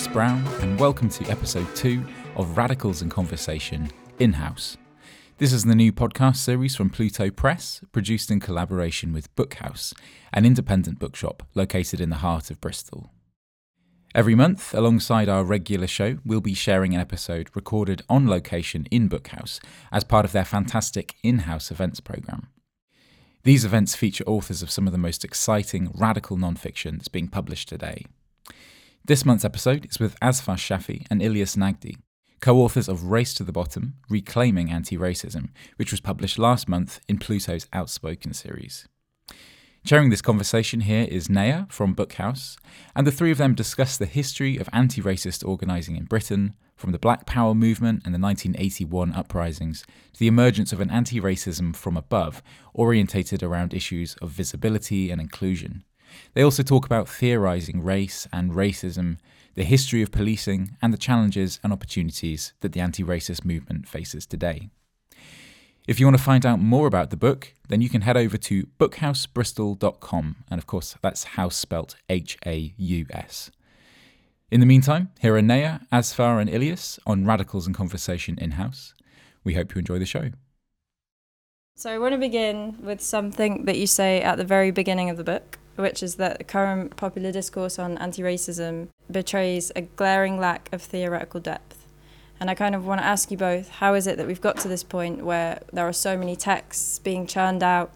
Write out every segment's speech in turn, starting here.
Chris Brown, and welcome to episode two of Radicals in Conversation In House. This is the new podcast series from Pluto Press, produced in collaboration with Bookhaus, an independent bookshop located in the heart of Bristol. Every month, alongside our regular show, we'll be sharing an episode recorded on location in Bookhaus as part of their fantastic in house events programme. These events feature authors of some of the most exciting radical nonfiction that's being published today. This month's episode is with Azfar Shafi and Ilyas Nagdee, co authors of Race to the Bottom Reclaiming Anti Racism, which was published last month in Pluto's Outspoken series. Chairing this conversation here is Naya from Bookhaus, and the three of them discuss the history of anti racist organising in Britain, from the Black Power movement and the 1981 uprisings to the emergence of an anti racism from above, orientated around issues of visibility and inclusion. They also talk about theorising race and racism, the history of policing, and the challenges and opportunities that the anti racist movement faces today. If you want to find out more about the book, then you can head over to bookhausbristol.com, and of course, that's house spelt H A U S. In the meantime, here are Naya, Azfar, and Ilyas on Radicals in Conversation in house. We hope you enjoy the show. So, I want to begin with something that you say at the very beginning of the book, which is that the current popular discourse on anti racism betrays a glaring lack of theoretical depth. And I kind of want to ask you both how is it that we've got to this point where there are so many texts being churned out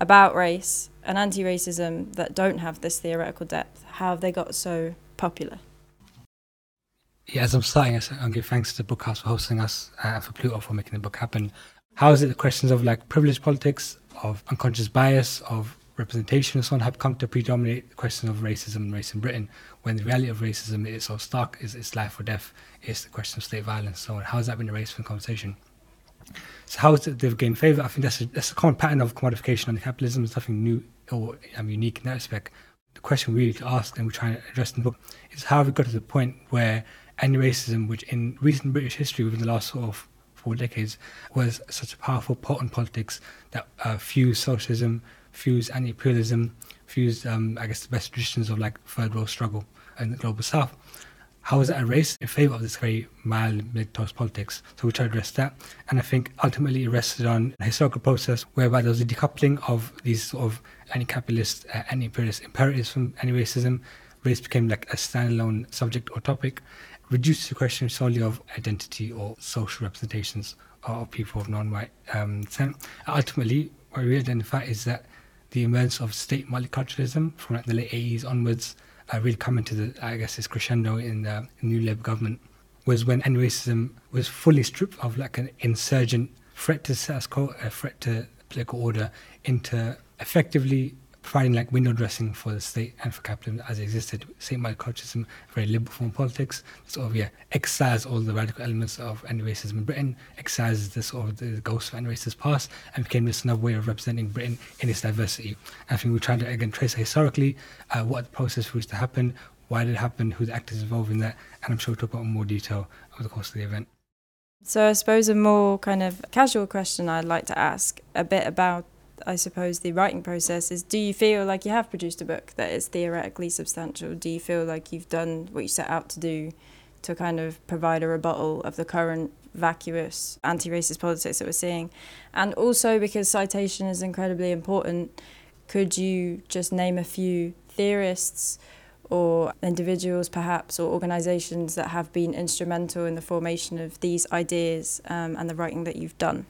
about race and anti racism that don't have this theoretical depth? How have they got so popular? yeah, as I'm starting, I'm give thanks to Bookhaus for hosting us uh, for Pluto for making the book happen. How is it the questions of like privilege politics, of unconscious bias, of representation and so on have come to predominate the question of racism and race in Britain when the reality of racism is so stark, is it's life or death, it's the question of state violence. So how has that been erased from the conversation? So how is it they've gained favour? I think that's a, that's a common pattern of commodification under capitalism. It's nothing new or um, unique in that respect. The question we really to ask and we try to address in the book is how have we got to the point where any racism, which in recent British history within the last sort of four decades was such a powerful, potent politics that uh, fused socialism, fused anti-imperialism, fused, um, I guess, the best traditions of like third world struggle in the global south. How was that erased in favour of this very mild militarist politics? So we try to address that. And I think ultimately it rested on a historical process whereby there was a decoupling of these sort of anti-capitalist, uh, anti-imperialist imperatives from anti-racism. Race became like a standalone subject or topic reduced to question solely of identity or social representations of people of non-white um, descent. Ultimately, what we identify is that the emergence of state multiculturalism from like the late 80s onwards uh, really coming to the, I guess, this crescendo in the new Labour government was when anti-racism was fully stripped of like an insurgent threat to status quo, a threat to political order, into effectively providing like window dressing for the state and for capitalism as it existed. State multiculturalism, very liberal form of politics, sort of yeah, excises all the radical elements of anti-racism in Britain, excises the sort of the ghost of anti-racist past, and became this another way of representing Britain in its diversity. I think we're trying to again trace historically uh, what the process was to happen, why did it happen, who the actors involved in that, and I'm sure we'll talk about more detail over the course of the event. So I suppose a more kind of casual question I'd like to ask a bit about I suppose the writing process is do you feel like you have produced a book that is theoretically substantial? Do you feel like you've done what you set out to do to kind of provide a rebuttal of the current vacuous anti racist politics that we're seeing? And also because citation is incredibly important, could you just name a few theorists? or individuals perhaps or organizations that have been instrumental in the formation of these ideas um, and the writing that you've done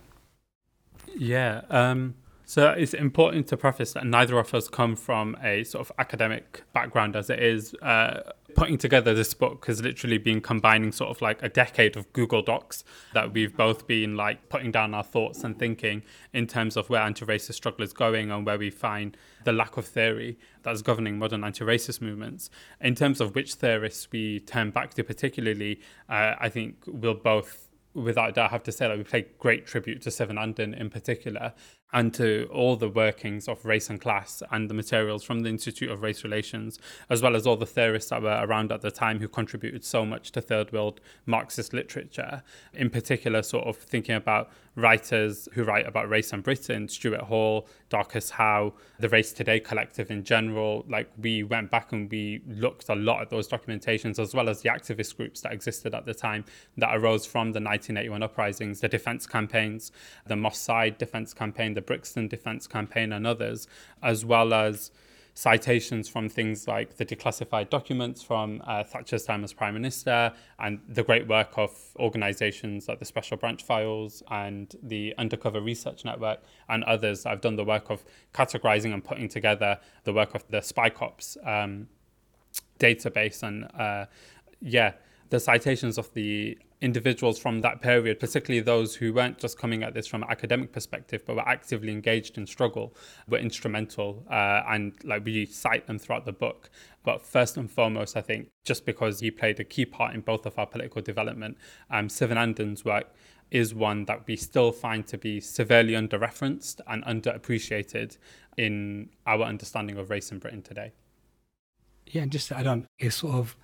yeah um, so it's important to preface that neither of us come from a sort of academic background as it is. Uh, putting together this book has literally been combining sort of like a decade of Google Docs that we've both been like putting down our thoughts and thinking in terms of where anti-racist struggle is going and where we find the lack of theory that's governing modern anti-racist movements. In terms of which theorists we turn back to particularly, uh, I think we'll both without doubt, have to say that we pay great tribute to Sivanandan in particular and to all the workings of race and class and the materials from the Institute of Race Relations, as well as all the theorists that were around at the time who contributed so much to third world Marxist literature. In particular, sort of thinking about writers who write about race and Britain, Stuart Hall, Darcus Howe, the Race Today collective in general. Like we went back and we looked a lot at those documentations as well as the activist groups that existed at the time that arose from the 1981 uprisings, the defence campaigns, the Moss Side defence campaign, the Brixton defence campaign, and others, as well as citations from things like the declassified documents from uh, Thatcher's time as Prime Minister and the great work of organizations like the Special Branch Files and the Undercover Research Network and others. I've done the work of categorizing and putting together the work of the Spy Cops um, database and uh, yeah, the citations of the individuals from that period, particularly those who weren't just coming at this from an academic perspective, but were actively engaged in struggle, were instrumental. Uh, and like we cite them throughout the book. But first and foremost, I think just because he played a key part in both of our political development, um, Sivanandan's work is one that we still find to be severely under-referenced and underappreciated in our understanding of race in Britain today. Yeah, and just to add on, it's sort of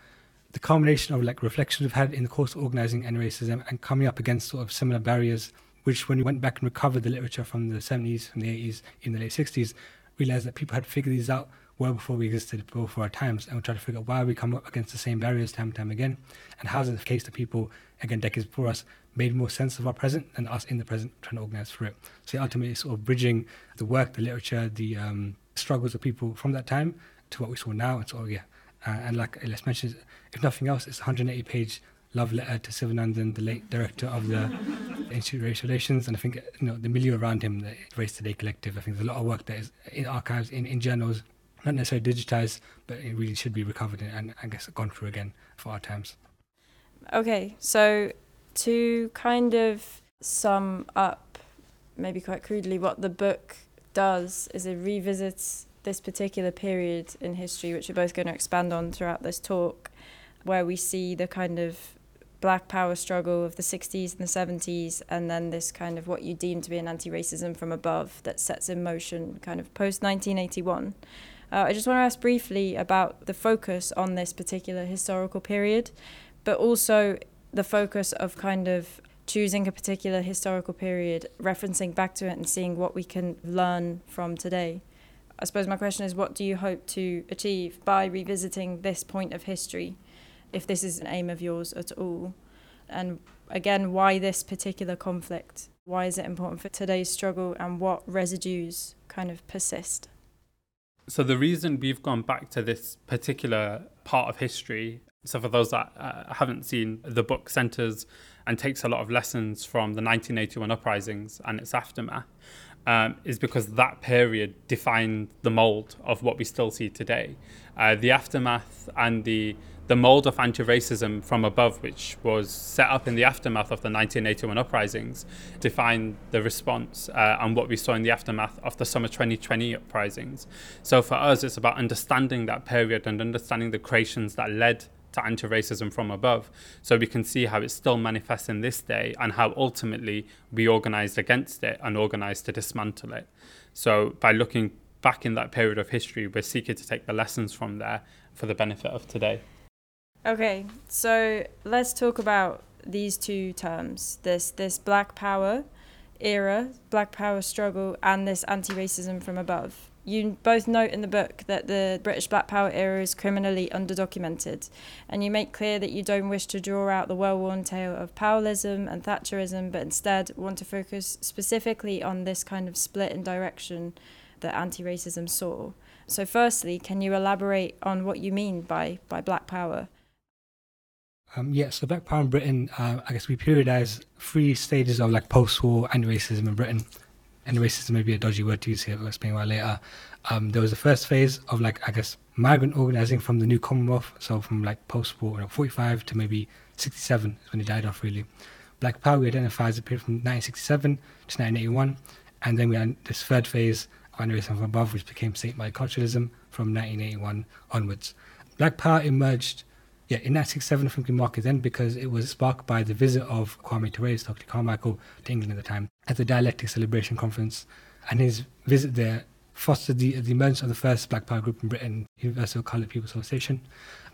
the combination of like reflections we've had in the course of organizing and racism and coming up against sort of similar barriers, which when we went back and recovered the literature from the 70s, from the 80s, in the late 60s, realized that people had figured these out well before we existed, before our times, and we tried to figure out why we come up against the same barriers time and time again, and how is it the case that people, again, decades before us, made more sense of our present than us in the present trying to organize through it. So ultimately, sort of bridging the work, the literature, the um, struggles of people from that time to what we saw now, and of, yeah, uh, and like let's mention, if nothing else, it's 180 page love letter to Sivanandan, the late director of the Institute of Race Relations, and I think you know the milieu around him, the Race Today collective. I think there's a lot of work that is in archives, in, in journals, not necessarily digitized, but it really should be recovered and I guess gone through again for our times. Okay, so to kind of sum up, maybe quite crudely, what the book does is it revisits this particular period in history, which we're both going to expand on throughout this talk, where we see the kind of black power struggle of the 60s and the 70s, and then this kind of what you deem to be an anti racism from above that sets in motion kind of post 1981. Uh, I just want to ask briefly about the focus on this particular historical period, but also the focus of kind of choosing a particular historical period, referencing back to it, and seeing what we can learn from today. I suppose my question is what do you hope to achieve by revisiting this point of history, if this is an aim of yours at all? And again, why this particular conflict? Why is it important for today's struggle and what residues kind of persist? So, the reason we've gone back to this particular part of history, so for those that uh, haven't seen, the book centres and takes a lot of lessons from the 1981 uprisings and its aftermath um, is because that period defined the mold of what we still see today. Uh, the aftermath and the the mold of anti-racism from above, which was set up in the aftermath of the 1981 uprisings, defined the response uh, and what we saw in the aftermath of the summer 2020 uprisings. So for us, it's about understanding that period and understanding the creations that led to anti racism from above. So we can see how it still manifests in this day and how ultimately we organized against it and organized to dismantle it. So by looking back in that period of history, we're seeking to take the lessons from there for the benefit of today. Okay, so let's talk about these two terms this this black power era, black power struggle, and this anti racism from above you both note in the book that the British Black Power era is criminally underdocumented, and you make clear that you don't wish to draw out the well worn tale of Powellism and Thatcherism, but instead want to focus specifically on this kind of split in direction that anti racism saw. So, firstly, can you elaborate on what you mean by, by Black Power? Um, yeah, so Black Power in Britain, uh, I guess we periodize three stages of like post war anti racism in Britain and racism may be a dodgy word to use here, I'll explain why later. Um, there was the first phase of like, I guess, migrant organizing from the new Commonwealth, so from like post-war, you know, 45 to maybe 67 is when it died off really. Black Power we identify as a period from 1967 to 1981, and then we had this third phase of anti racism from above, which became state multiculturalism from 1981 onwards. Black Power emerged yeah, in 1967 from Market then because it was sparked by the visit of Kwame Ture, Dr. Carmichael, to England at the time at the Dialectics of Liberation Conference. And his visit there fostered the, the emergence of the first Black Power group in Britain, Universal Coloured People's Association.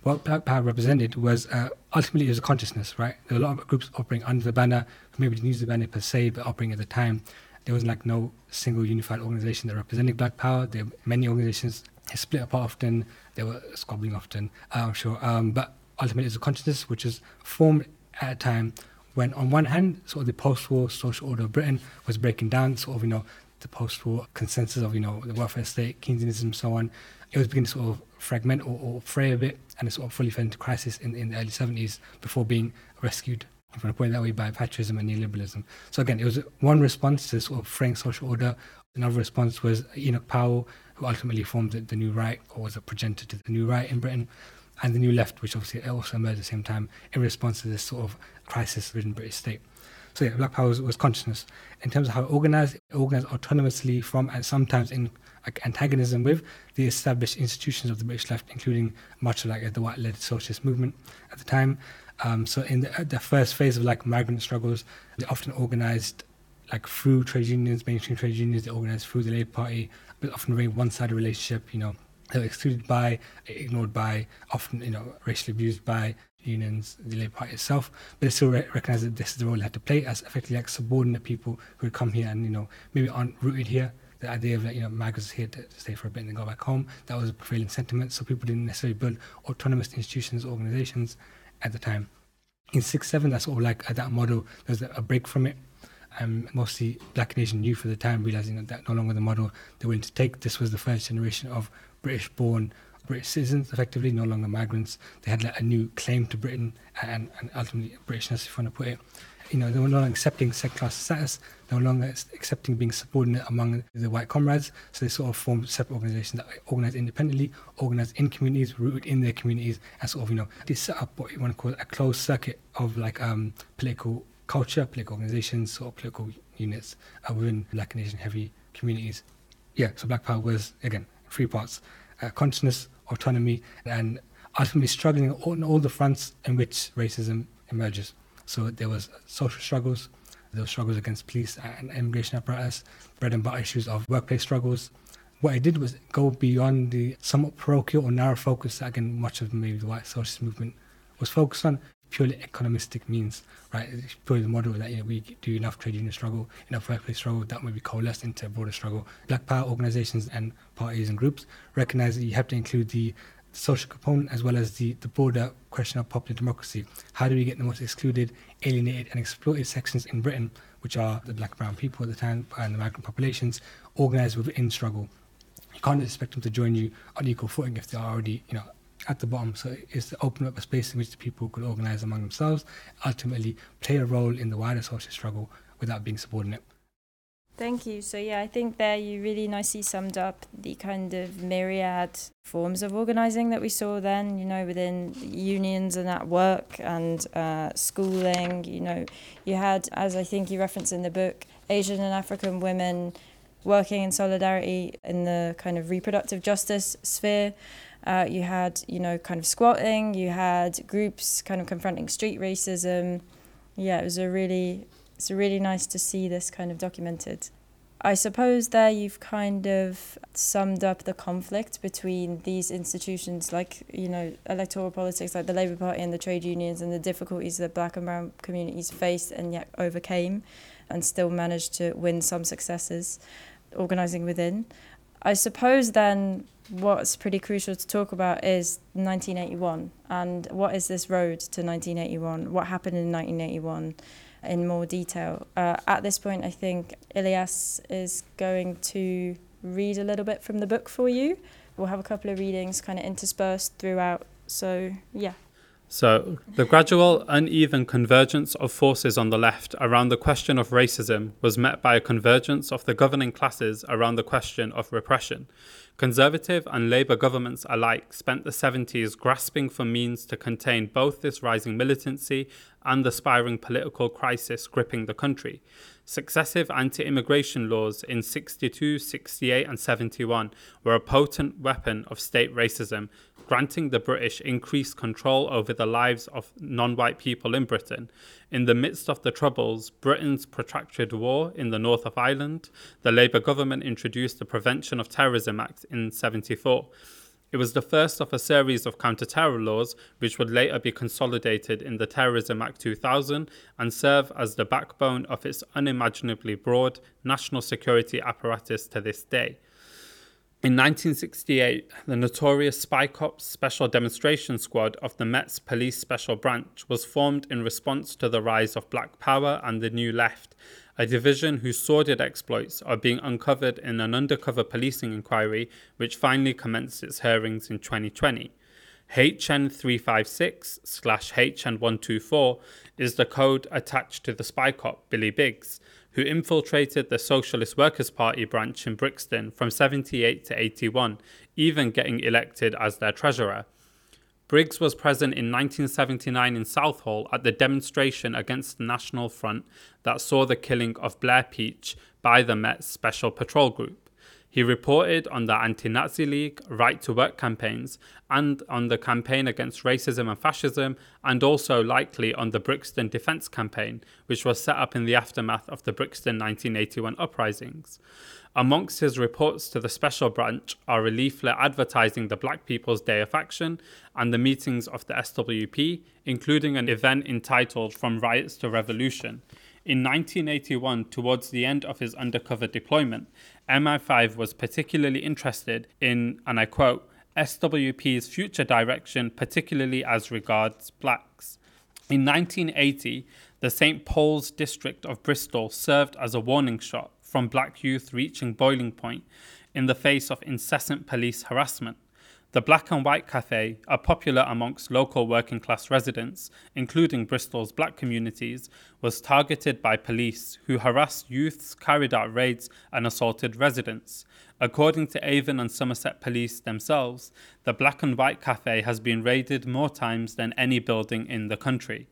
What Black Power represented was uh, ultimately it was a consciousness, right? There were a lot of groups operating under the banner, maybe didn't use the banner per se, but operating at the time. There was like no single unified organization that represented Black Power. There were many organizations split apart often. They were squabbling often, I'm sure. Um, but ultimately, is a consciousness which is formed at a time when, on one hand, sort of the post-war social order of Britain was breaking down, sort of, you know, the post-war consensus of, you know, the welfare state, Keynesianism, so on. It was beginning to sort of fragment or, or fray a bit, and it sort of fully fell into crisis in, in the early 70s before being rescued, you want to put it that way, by Thatcherism and neoliberalism. So again, it was one response to sort of fraying social order. Another response was Enoch Powell, who ultimately formed the, the new right, or was a progenitor to the new right in Britain and the New Left, which obviously also emerged at the same time in response to this sort of crisis-ridden British state. So yeah, Black Power was, was, consciousness. In terms of how it organized, it organized autonomously from and sometimes in antagonism with the established institutions of the British left, including much like the white-led socialist movement at the time. Um, so in the, the, first phase of like migrant struggles, they often organized like through trade unions, mainstream trade unions, they organized through the Labour Party, but often a very one-sided relationship, you know, they were excluded by, ignored by, often you know racially abused by unions, the Labour Party itself, but they still re- recognise that this is the role they had to play as effectively like subordinate people who would come here and you know maybe aren't rooted here. The idea of like you know migrants here to stay for a bit and then go back home that was a prevailing sentiment. So people didn't necessarily build autonomous institutions, organisations at the time. In six seven, that's all like that model. There's a break from it. Um, mostly black and Asian youth at the time realizing that, that no longer the model they're willing to take. This was the first generation of British born British citizens, effectively, no longer migrants. They had like, a new claim to Britain and, and ultimately Britishness, if you want to put it. You know, they were no longer accepting second class status, no longer accepting being subordinate among the white comrades. So they sort of formed separate organizations that organized independently, organized in communities, rooted in their communities, and sort of, you know, they set up what you want to call a closed circuit of like um, political culture, political organizations, or political units uh, within black and Asian heavy communities. Yeah, so Black Power was, again, three parts uh, consciousness, autonomy, and ultimately struggling on all the fronts in which racism emerges. So there was social struggles, there were struggles against police and immigration apparatus, bread and butter issues of workplace struggles. What I did was go beyond the somewhat parochial or narrow focus that again much of maybe the white socialist movement was focused on, purely economistic means, right? It's purely the model that you know we do enough trade union struggle, enough workplace struggle that maybe coalesce into a broader struggle. Black Power organizations and parties and groups recognize that you have to include the social component as well as the, the broader question of popular democracy. How do we get the most excluded, alienated, and exploited sections in Britain, which are the black and brown people at the time and the migrant populations, organized within struggle? You can't expect them to join you on equal footing if they are already, you know, at the bottom. So it's to open up a space in which the people could organize among themselves, ultimately play a role in the wider social struggle without being subordinate. Thank you. So, yeah, I think there you really nicely summed up the kind of myriad forms of organising that we saw then, you know, within unions and at work and uh, schooling. You know, you had, as I think you reference in the book, Asian and African women working in solidarity in the kind of reproductive justice sphere. Uh, you had, you know, kind of squatting. You had groups kind of confronting street racism. Yeah, it was a really, it's really nice to see this kind of documented. I suppose there you've kind of summed up the conflict between these institutions, like you know electoral politics, like the Labour Party and the trade unions, and the difficulties that Black and Brown communities faced and yet overcame, and still managed to win some successes, organising within. I suppose then what's pretty crucial to talk about is 1981 and what is this road to 1981? What happened in 1981 in more detail? Uh, at this point, I think Ilyas is going to read a little bit from the book for you. We'll have a couple of readings kind of interspersed throughout. So, yeah. So, the gradual, uneven convergence of forces on the left around the question of racism was met by a convergence of the governing classes around the question of repression. Conservative and Labour governments alike spent the 70s grasping for means to contain both this rising militancy and the spiraling political crisis gripping the country. Successive anti immigration laws in 62, 68, and 71 were a potent weapon of state racism, granting the British increased control over the lives of non white people in Britain. In the midst of the Troubles, Britain's protracted war in the north of Ireland, the Labour government introduced the Prevention of Terrorism Act in 74. It was the first of a series of counter terror laws, which would later be consolidated in the Terrorism Act 2000 and serve as the backbone of its unimaginably broad national security apparatus to this day. In 1968, the notorious Spy Cops Special Demonstration Squad of the Met's Police Special Branch was formed in response to the rise of Black Power and the New Left, a division whose sordid exploits are being uncovered in an undercover policing inquiry which finally commenced its hearings in 2020. HN 356 slash HN 124 is the code attached to the spy cop Billy Biggs, who infiltrated the Socialist Workers' Party branch in Brixton from 78 to 81, even getting elected as their treasurer. Briggs was present in 1979 in Southall at the demonstration against the National Front that saw the killing of Blair Peach by the Met Special Patrol Group. He reported on the Anti Nazi League, Right to Work campaigns, and on the campaign against racism and fascism, and also likely on the Brixton Defence Campaign, which was set up in the aftermath of the Brixton 1981 uprisings. Amongst his reports to the special branch are a leaflet advertising the Black People's Day of Action and the meetings of the SWP, including an event entitled From Riots to Revolution. In 1981, towards the end of his undercover deployment, MI5 was particularly interested in, and I quote, SWP's future direction, particularly as regards blacks. In 1980, the St. Paul's district of Bristol served as a warning shot from black youth reaching boiling point in the face of incessant police harassment. The Black and White Cafe are popular amongst local working class residents, including Bristol's black communities, was targeted by police who harassed youths, carried out raids, and assaulted residents. According to Avon and Somerset police themselves, the Black and White Cafe has been raided more times than any building in the country.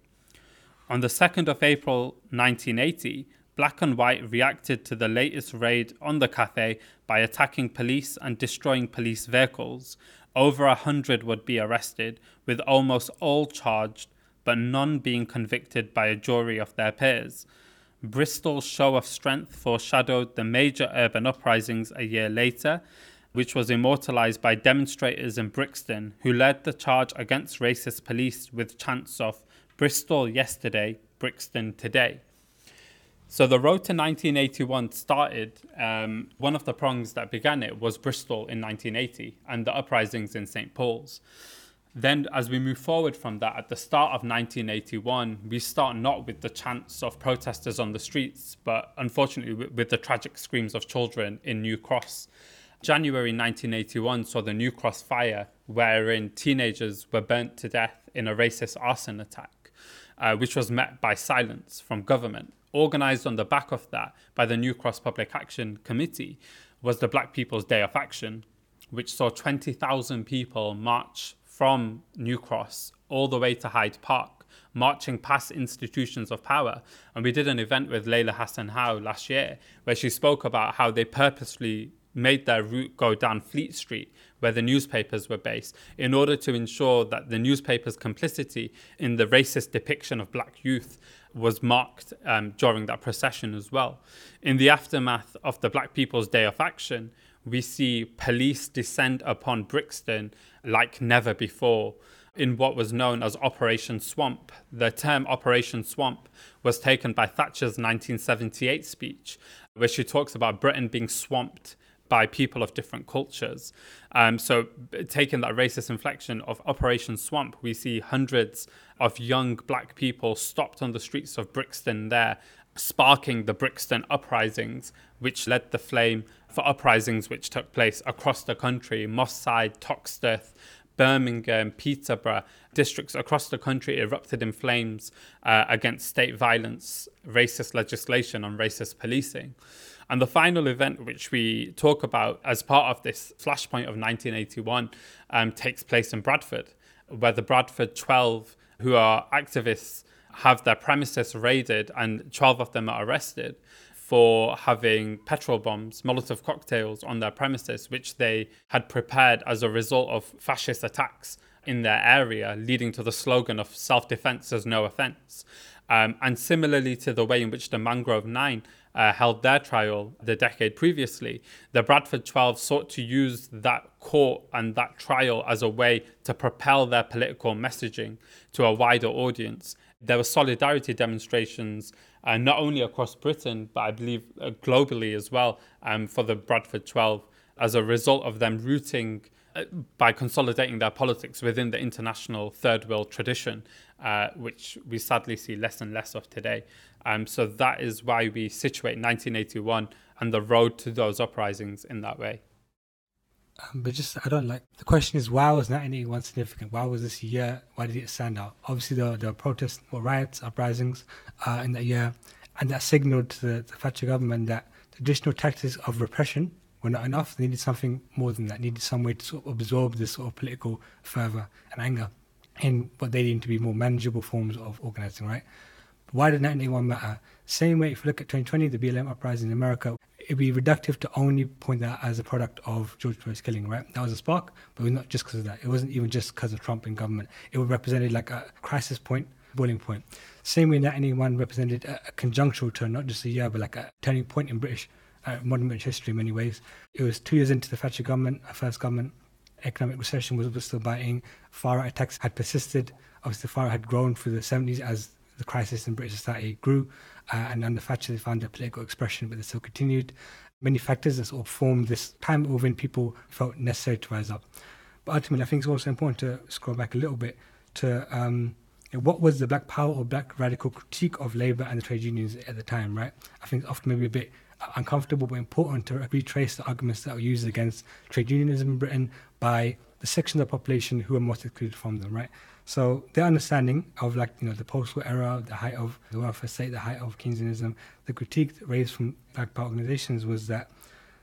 On the 2nd of April 1980, Black and White reacted to the latest raid on the cafe by attacking police and destroying police vehicles. Over a hundred would be arrested, with almost all charged, but none being convicted by a jury of their peers. Bristol's show of strength foreshadowed the major urban uprisings a year later, which was immortalized by demonstrators in Brixton who led the charge against racist police with chants of Bristol yesterday, Brixton today. So the road to 1981 started. Um, one of the prongs that began it was Bristol in 1980 and the uprisings in St. Paul's. Then, as we move forward from that, at the start of 1981, we start not with the chants of protesters on the streets, but unfortunately with, with the tragic screams of children in New Cross. January 1981 saw the New Cross fire, wherein teenagers were burnt to death in a racist arson attack, uh, which was met by silence from government organized on the back of that by the New Cross Public Action Committee, was the Black People's Day of Action, which saw 20,000 people march from New Cross all the way to Hyde Park, marching past institutions of power. And we did an event with Leila Hassan Howe last year where she spoke about how they purposely made their route go down Fleet Street, where the newspapers were based, in order to ensure that the newspapers' complicity in the racist depiction of black youth was marked um, during that procession as well. In the aftermath of the Black People's Day of Action, we see police descend upon Brixton like never before in what was known as Operation Swamp. The term Operation Swamp was taken by Thatcher's 1978 speech, where she talks about Britain being swamped by people of different cultures. Um, so, taking that racist inflection of Operation Swamp, we see hundreds of young black people stopped on the streets of Brixton there, sparking the Brixton uprisings, which led the flame for uprisings which took place across the country Moss Side, Toxteth, Birmingham, Peterborough, districts across the country erupted in flames uh, against state violence, racist legislation, and racist policing. And the final event, which we talk about as part of this flashpoint of 1981, um, takes place in Bradford, where the Bradford 12, who are activists have their premises raided and 12 of them are arrested for having petrol bombs, Molotov cocktails on their premises, which they had prepared as a result of fascist attacks in their area, leading to the slogan of self defense is no offense. Um, and similarly to the way in which the Mangrove Nine uh, held their trial the decade previously, the Bradford 12 sought to use that court and that trial as a way to propel their political messaging to a wider audience. There were solidarity demonstrations uh, not only across Britain, but I believe uh, globally as well um, for the Bradford 12 as a result of them rooting uh, by consolidating their politics within the international third world tradition, uh, which we sadly see less and less of today. Um, so that is why we situate 1981 and the road to those uprisings in that way. Um, but just I don't like the question is why was 1981 significant? Why was this year? Why did it stand out? Obviously, there, were protests or riots, uprisings uh, in that year, and that signaled to the, the Thatcher government that traditional tactics of repression were not enough. They needed something more than that. They needed some way to sort of absorb this sort of political fervor and anger in what they deemed to be more manageable forms of organizing, right? Why did 1981 matter? Same way, if you look at 2020, the BLM uprising in America, it'd be reductive to only point that as a product of George Floyd's killing, right? That was a spark, but it was not just because of that. It wasn't even just because of Trump in government. It represented like a crisis point, boiling point. Same way 1981 represented a, a conjunctural turn, not just a year, but like a turning point in British uh, modern British history in many ways. It was two years into the Thatcher government, our first government. Economic recession was, still biting. Far right attacks had persisted. Obviously, far right had grown through the 70s as the crisis in British society grew. Uh, and they found their political expression, but they still continued. Many factors that sort of formed this time within people felt necessary to rise up. But ultimately, I think it's also important to scroll back a little bit to um, what was the black power or black radical critique of Labour and the trade unions at the time, right? I think it's often maybe a bit uncomfortable but important to retrace the arguments that were used against trade unionism in Britain by the section of the population who were most excluded from them, right? So their understanding of like, you know, the post-war era, the height of the welfare state, the height of Keynesianism, the critique raised from black power organizations was that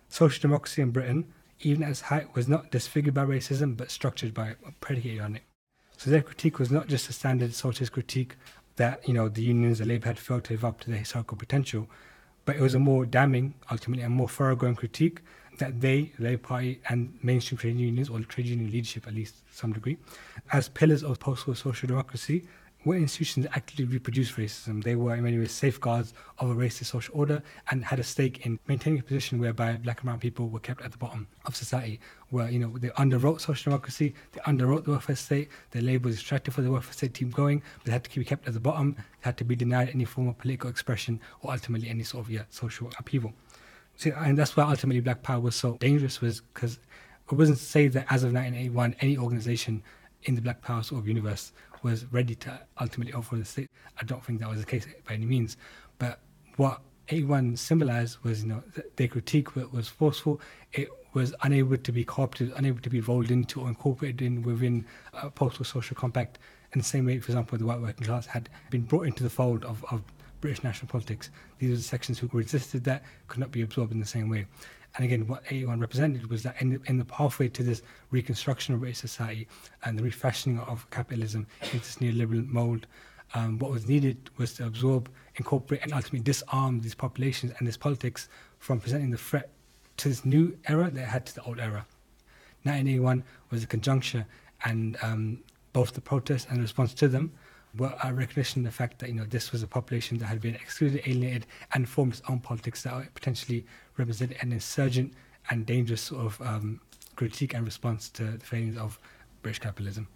social democracy in Britain, even at its height, was not disfigured by racism, but structured by, uh, predicated on it. So their critique was not just a standard socialist critique that, you know, the unions, the Labour had failed to live up to their historical potential, but it was a more damning, ultimately, a more thoroughgoing critique that they, the Labour Party, and mainstream trade unions, or trade union leadership at least some degree, as pillars of post-war social democracy, were institutions that actively reproduced racism. They were in many ways safeguards of a racist social order and had a stake in maintaining a position whereby black and brown people were kept at the bottom of society, where you know they underwrote social democracy, they underwrote the welfare state, their labour was extracted for the welfare state to keep going, but they had to be kept at the bottom, they had to be denied any form of political expression or ultimately any sort of yeah, social upheaval. So, and that's why ultimately black power was so dangerous was because it wasn't to say that as of 1981 any organization in the black power sort of universe was ready to ultimately overthrow the state. I don't think that was the case by any means. But what 81 symbolized was, you know, their critique was forceful. It was unable to be co-opted, unable to be rolled into or incorporated in within a postal social compact in the same way, for example, the white working class had been brought into the fold of, of British national politics. These were the sections who resisted that, could not be absorbed in the same way. And again, what 81 represented was that in the, in the pathway to this reconstruction of British society and the refashioning of capitalism into this neoliberal mold, um, what was needed was to absorb, incorporate, and ultimately disarm these populations and this politics from presenting the threat to this new era that had to the old era. 1981 was a conjuncture, and um, both the protests and the response to them were a recognition of the fact that you know this was a population that had been excluded, alienated, and formed its own politics that potentially represented an insurgent and dangerous sort of um, critique and response to the failings of British capitalism.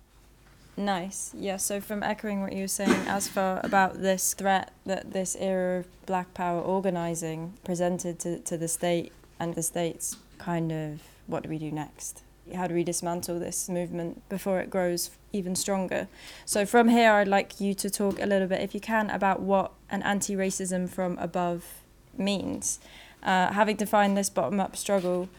Nice. Yeah. So from echoing what you were saying, Azfar about this threat that this era of Black Power organising presented to, to the state and the state's kind of what do we do next? How do we dismantle this movement before it grows even stronger? So from here, I'd like you to talk a little bit, if you can, about what an anti-racism from above means. Uh, having defined this bottom-up struggle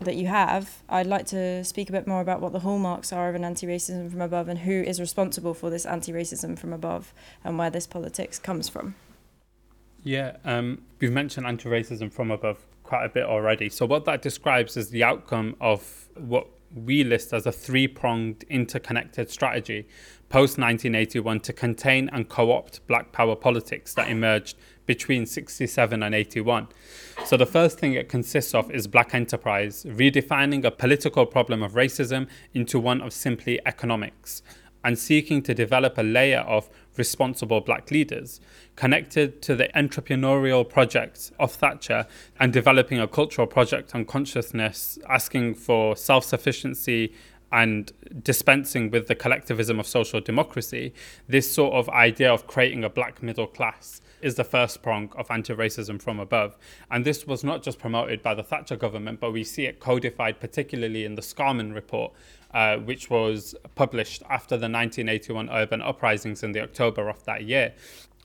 that you have, I'd like to speak a bit more about what the hallmarks are of an anti racism from above and who is responsible for this anti racism from above and where this politics comes from. Yeah, um, we've mentioned anti racism from above quite a bit already. So, what that describes is the outcome of what we list as a three pronged interconnected strategy post 1981 to contain and co opt black power politics that emerged between 67 and 81. So, the first thing it consists of is black enterprise, redefining a political problem of racism into one of simply economics and seeking to develop a layer of responsible black leaders connected to the entrepreneurial project of Thatcher and developing a cultural project on consciousness, asking for self sufficiency and dispensing with the collectivism of social democracy, this sort of idea of creating a black middle class is the first prong of anti racism from above. And this was not just promoted by the Thatcher government, but we see it codified particularly in the Scarman report, uh, which was published after the 1981 urban uprisings in the October of that year.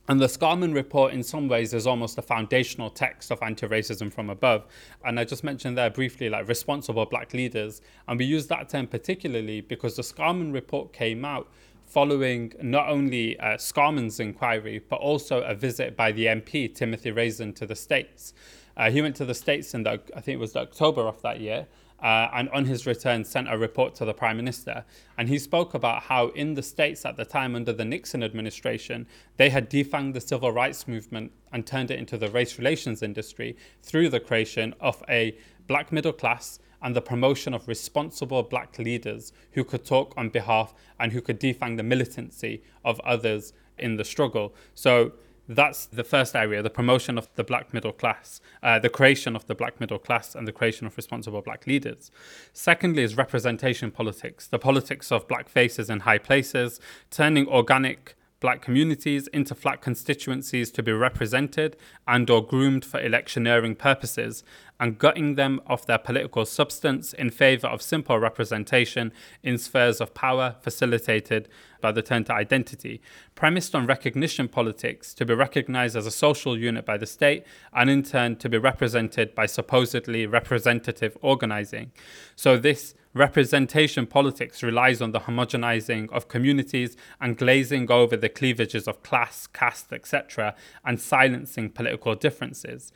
And the Scarman report, in some ways, is almost a foundational text of anti racism from above. And I just mentioned there briefly, like responsible black leaders. And we use that term particularly because the Scarman report came out following not only uh, Scarman's inquiry, but also a visit by the MP, Timothy Raison, to the States. Uh, he went to the States in the, I think it was the October of that year, uh, and on his return sent a report to the Prime Minister. And he spoke about how in the States at the time under the Nixon administration, they had defanged the civil rights movement and turned it into the race relations industry through the creation of a black middle class and the promotion of responsible black leaders who could talk on behalf and who could defang the militancy of others in the struggle. So that's the first area the promotion of the black middle class, uh, the creation of the black middle class, and the creation of responsible black leaders. Secondly, is representation politics, the politics of black faces in high places, turning organic black communities into flat constituencies to be represented and or groomed for electioneering purposes and gutting them of their political substance in favor of simple representation in spheres of power facilitated by the turn to identity, premised on recognition politics to be recognized as a social unit by the state and in turn to be represented by supposedly representative organizing. So this Representation politics relies on the homogenizing of communities and glazing over the cleavages of class, caste, etc., and silencing political differences.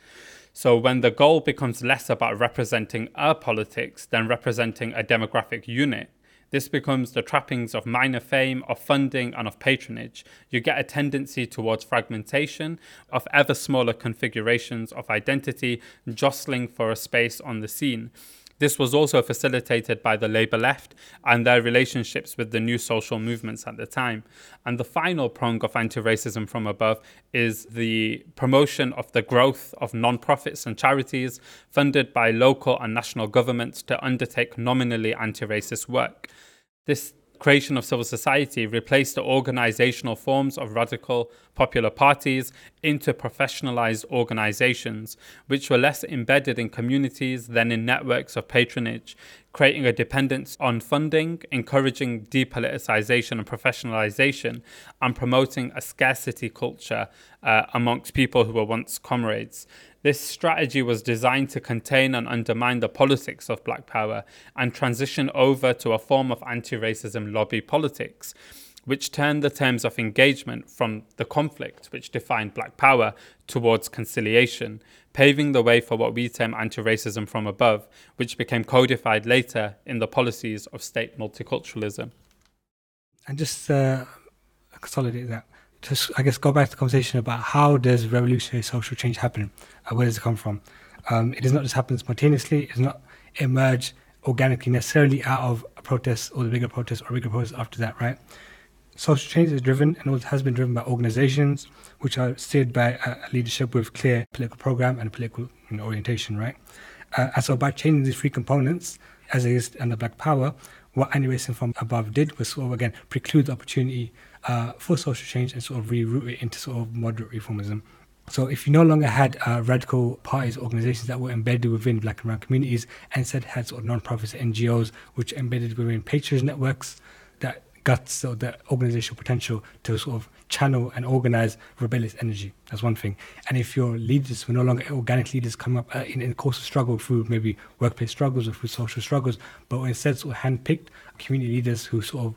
So, when the goal becomes less about representing a politics than representing a demographic unit, this becomes the trappings of minor fame, of funding, and of patronage. You get a tendency towards fragmentation of ever smaller configurations of identity jostling for a space on the scene. This was also facilitated by the Labour left and their relationships with the new social movements at the time. And the final prong of anti racism from above is the promotion of the growth of non profits and charities funded by local and national governments to undertake nominally anti racist work. This creation of civil society replaced the organizational forms of radical popular parties into professionalized organizations, which were less embedded in communities than in networks of patronage, creating a dependence on funding, encouraging depoliticization and professionalization, and promoting a scarcity culture uh, amongst people who were once comrades. This strategy was designed to contain and undermine the politics of black power and transition over to a form of anti racism lobby politics, which turned the terms of engagement from the conflict which defined black power towards conciliation, paving the way for what we term anti racism from above, which became codified later in the policies of state multiculturalism. And just uh, consolidate that to, I guess, go back to the conversation about how does revolutionary social change happen? Uh, where does it come from? Um, it does not just happen spontaneously. It does not emerge organically necessarily out of a protest or the bigger protest or bigger protest after that, right? Social change is driven and has been driven by organizations which are steered by a leadership with clear political program and political you know, orientation, right? Uh, and so by changing these three components, as it is under Black Power, what anti-racism from above did was sort of again preclude the opportunity uh, for social change and sort of reroute it into sort of moderate reformism. So if you no longer had uh, radical parties, organizations that were embedded within black and brown communities, and instead had sort of non-profits, NGOs, which embedded within patronage networks, that or the organizational potential to sort of channel and organize rebellious energy. That's one thing. And if your leaders were no longer organic leaders come up uh, in, in the course of struggle through maybe workplace struggles or through social struggles, but instead sort of handpicked community leaders who sort of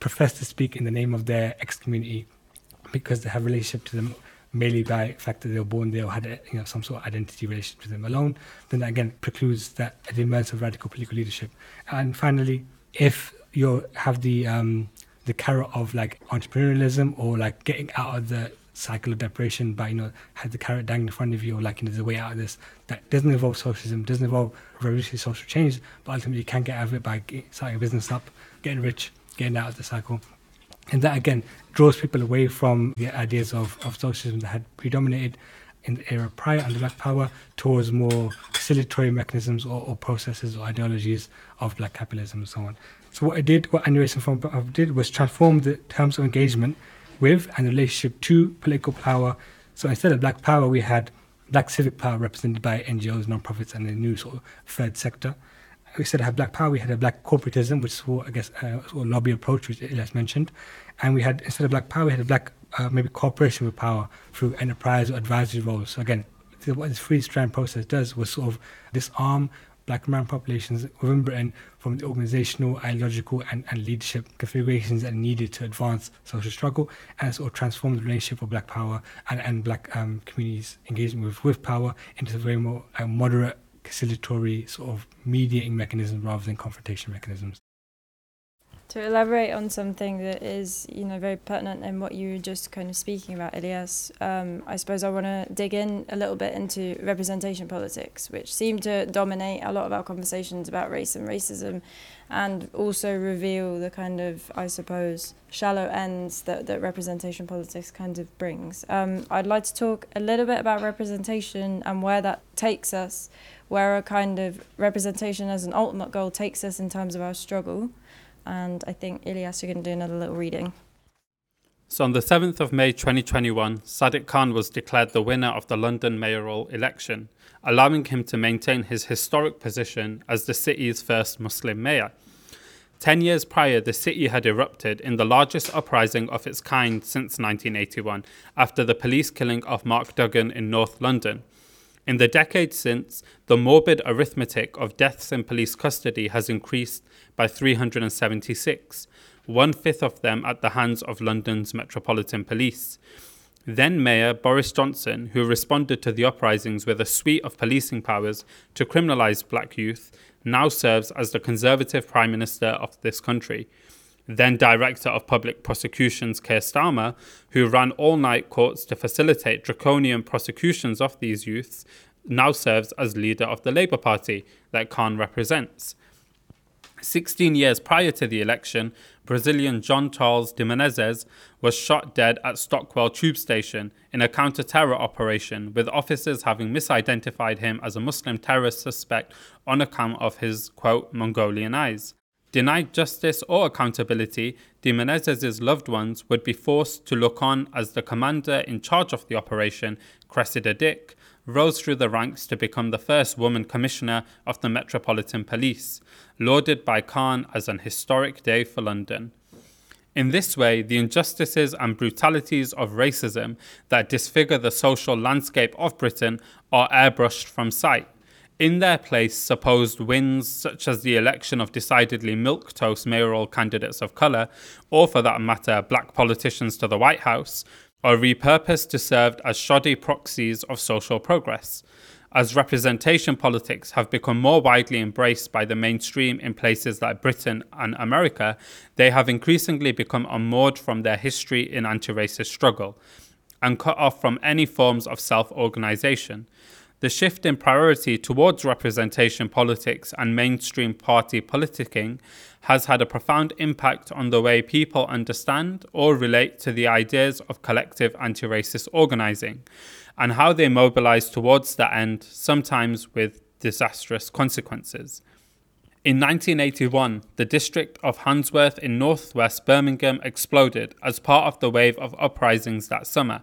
profess to speak in the name of their ex community because they have relationship to them merely by the fact that they were born there or had you know some sort of identity relationship with them alone, then that again precludes that the emergence of radical political leadership. And finally, if you have the um, the carrot of like entrepreneurialism or like getting out of the cycle of deprivation by you know had the carrot dangling in front of you or like you know, there's a way out of this that doesn't involve socialism doesn't involve revolutionary social change but ultimately you can get out of it by starting a business up getting rich getting out of the cycle. And that again draws people away from the ideas of, of socialism that had predominated in the era prior under black power towards more conciliatory mechanisms or, or processes or ideologies of black capitalism and so on so what I did, what Annie from did was transform the terms of engagement with and relationship to political power. So instead of black power, we had black civic power represented by NGOs, non-profits, and the new sort of third sector. Instead of have black power, we had a black corporatism, which is what I guess uh, sort of lobby approach, which Ilyas mentioned, and we had instead of black power, we had a black uh, maybe cooperation with power through enterprise or advisory roles. So again, what this three strand process does was sort of disarm black brown populations within Britain from the organizational, ideological, and, and leadership configurations that are needed to advance social struggle and sort of transform the relationship of black power and, and black um, communities engagement with, with power into a very more uh, moderate, conciliatory sort of mediating mechanism rather than confrontation mechanisms. To elaborate on something that is, you know, very pertinent in what you were just kind of speaking about, Ilyas, um, I suppose I want to dig in a little bit into representation politics, which seem to dominate a lot of our conversations about race and racism, and also reveal the kind of, I suppose, shallow ends that, that representation politics kind of brings. Um, I'd like to talk a little bit about representation and where that takes us, where a kind of representation as an ultimate goal takes us in terms of our struggle and I think Ilyas, you're going to do another little reading. So on the 7th of May 2021, Sadiq Khan was declared the winner of the London mayoral election, allowing him to maintain his historic position as the city's first Muslim mayor. Ten years prior, the city had erupted in the largest uprising of its kind since 1981 after the police killing of Mark Duggan in North London. In the decades since, the morbid arithmetic of deaths in police custody has increased by 376, one fifth of them at the hands of London's Metropolitan Police. Then Mayor Boris Johnson, who responded to the uprisings with a suite of policing powers to criminalise black youth, now serves as the Conservative Prime Minister of this country. Then Director of Public Prosecutions Keir Starmer, who ran all night courts to facilitate draconian prosecutions of these youths, now serves as leader of the Labour Party that Khan represents. 16 years prior to the election, Brazilian Jean Charles de Menezes was shot dead at Stockwell tube station in a counter terror operation, with officers having misidentified him as a Muslim terrorist suspect on account of his, quote, Mongolian eyes. Denied justice or accountability, de Menezes' loved ones would be forced to look on as the commander in charge of the operation, Cressida Dick, rose through the ranks to become the first woman commissioner of the Metropolitan Police, lauded by Khan as an historic day for London. In this way, the injustices and brutalities of racism that disfigure the social landscape of Britain are airbrushed from sight. In their place, supposed wins such as the election of decidedly milquetoast mayoral candidates of colour, or for that matter, black politicians to the White House, are repurposed to serve as shoddy proxies of social progress. As representation politics have become more widely embraced by the mainstream in places like Britain and America, they have increasingly become unmoored from their history in anti racist struggle and cut off from any forms of self organization. The shift in priority towards representation politics and mainstream party politicking has had a profound impact on the way people understand or relate to the ideas of collective anti racist organizing and how they mobilize towards that end, sometimes with disastrous consequences. In 1981, the district of Handsworth in northwest Birmingham exploded as part of the wave of uprisings that summer,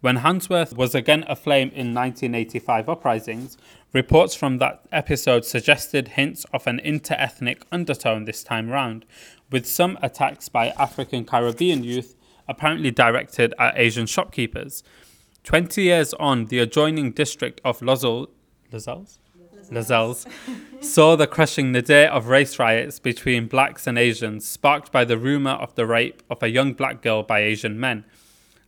when Handsworth was again aflame in 1985 uprisings, reports from that episode suggested hints of an inter-ethnic undertone this time round, with some attacks by African Caribbean youth apparently directed at Asian shopkeepers. Twenty years on, the adjoining district of Lozel, Lozelles? Lozells saw the crushing nadir of race riots between blacks and Asians, sparked by the rumour of the rape of a young black girl by Asian men.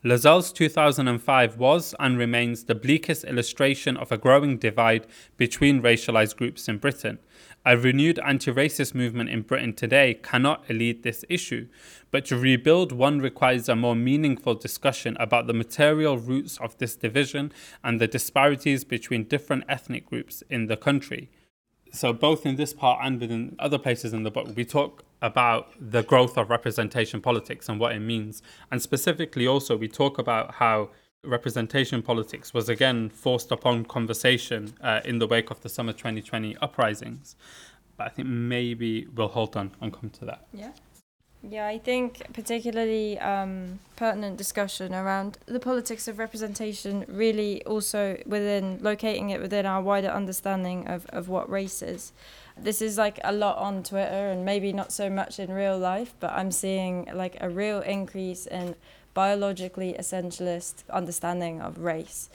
Lozells 2005 was and remains the bleakest illustration of a growing divide between racialized groups in Britain. A renewed anti racist movement in Britain today cannot elude this issue, but to rebuild one requires a more meaningful discussion about the material roots of this division and the disparities between different ethnic groups in the country. So, both in this part and within other places in the book, we talk about the growth of representation politics and what it means. And specifically, also, we talk about how representation politics was again forced upon conversation uh, in the wake of the summer 2020 uprisings. But I think maybe we'll hold on and come to that. Yeah. Yeah, I think particularly um, pertinent discussion around the politics of representation, really also within locating it within our wider understanding of, of what race is. This is like a lot on Twitter and maybe not so much in real life, but I'm seeing like a real increase in biologically essentialist understanding of race,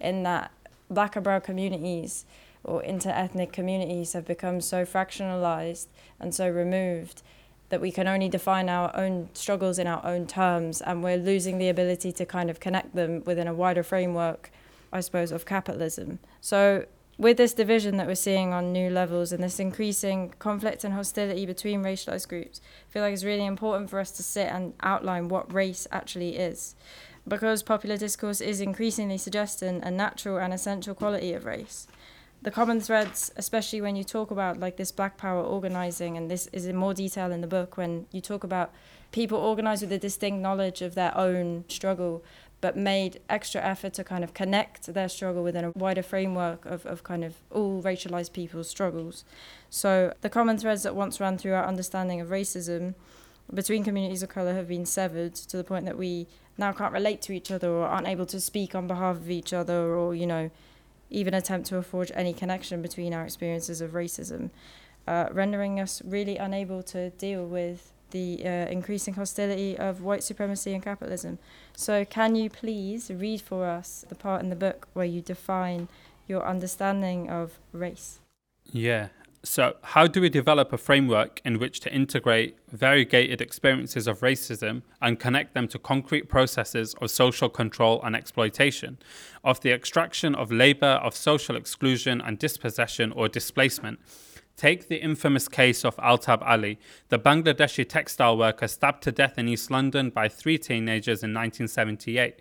in that black and brown communities or inter-ethnic communities have become so fractionalized and so removed that we can only define our own struggles in our own terms and we're losing the ability to kind of connect them within a wider framework i suppose of capitalism. So with this division that we're seeing on new levels and this increasing conflict and hostility between racialized groups i feel like it's really important for us to sit and outline what race actually is. Because popular discourse is increasingly suggesting a natural and essential quality of race. The common threads, especially when you talk about like this Black Power organizing, and this is in more detail in the book when you talk about people organized with a distinct knowledge of their own struggle, but made extra effort to kind of connect their struggle within a wider framework of, of kind of all racialized people's struggles. So the common threads that once ran through our understanding of racism between communities of color have been severed to the point that we now can't relate to each other or aren't able to speak on behalf of each other or, you know, even attempt to forge any connection between our experiences of racism, uh, rendering us really unable to deal with the uh, increasing hostility of white supremacy and capitalism. So, can you please read for us the part in the book where you define your understanding of race? Yeah, so, how do we develop a framework in which to integrate variegated experiences of racism and connect them to concrete processes of social control and exploitation, of the extraction of labour, of social exclusion and dispossession or displacement? Take the infamous case of Altab Ali, the Bangladeshi textile worker stabbed to death in East London by three teenagers in 1978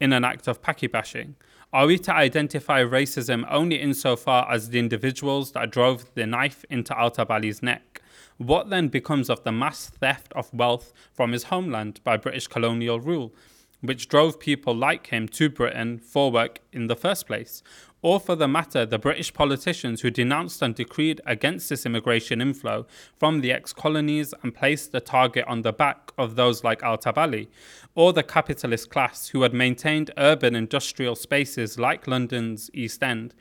in an act of paki bashing. Are we to identify racism only insofar as the individuals that drove the knife into Altab Ali's neck? What then becomes of the mass theft of wealth from his homeland by British colonial rule, which drove people like him to Britain for work in the first place? or for the matter, the British politicians who denounced and decreed against this immigration inflow from the ex colonies and placed the target on the back of those like Altab Ali, or the capitalist class who had maintained urban industrial spaces like London's East End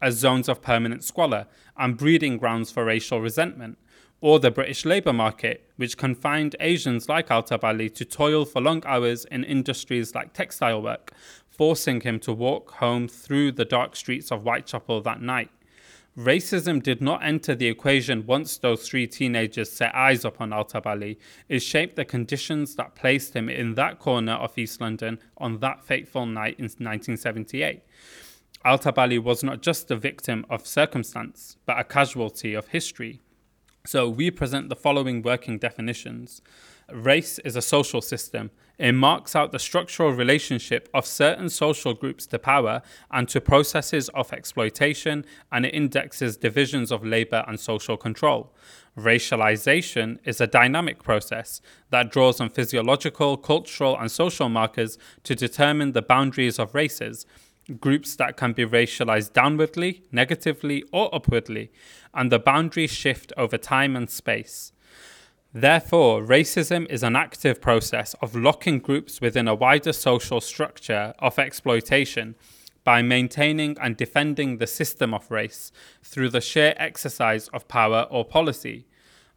as zones of permanent squalor and breeding grounds for racial resentment or the British labour market, which confined Asians like Altab Ali to toil for long hours in industries like textile work, forcing him to walk home through the dark streets of Whitechapel that night. Racism did not enter the equation once those three teenagers set eyes upon Altab Ali. It shaped the conditions that placed him in that corner of East London on that fateful night in 1978. Altab Ali was not just a victim of circumstance, but a casualty of history. So we present the following working definitions. Race is a social system. It marks out the structural relationship of certain social groups to power and to processes of exploitation, and it indexes divisions of labor and social control. Racialization is a dynamic process that draws on physiological, cultural, and social markers to determine the boundaries of races groups that can be racialized downwardly, negatively, or upwardly, and the boundaries shift over time and space. Therefore, racism is an active process of locking groups within a wider social structure of exploitation by maintaining and defending the system of race through the sheer exercise of power or policy.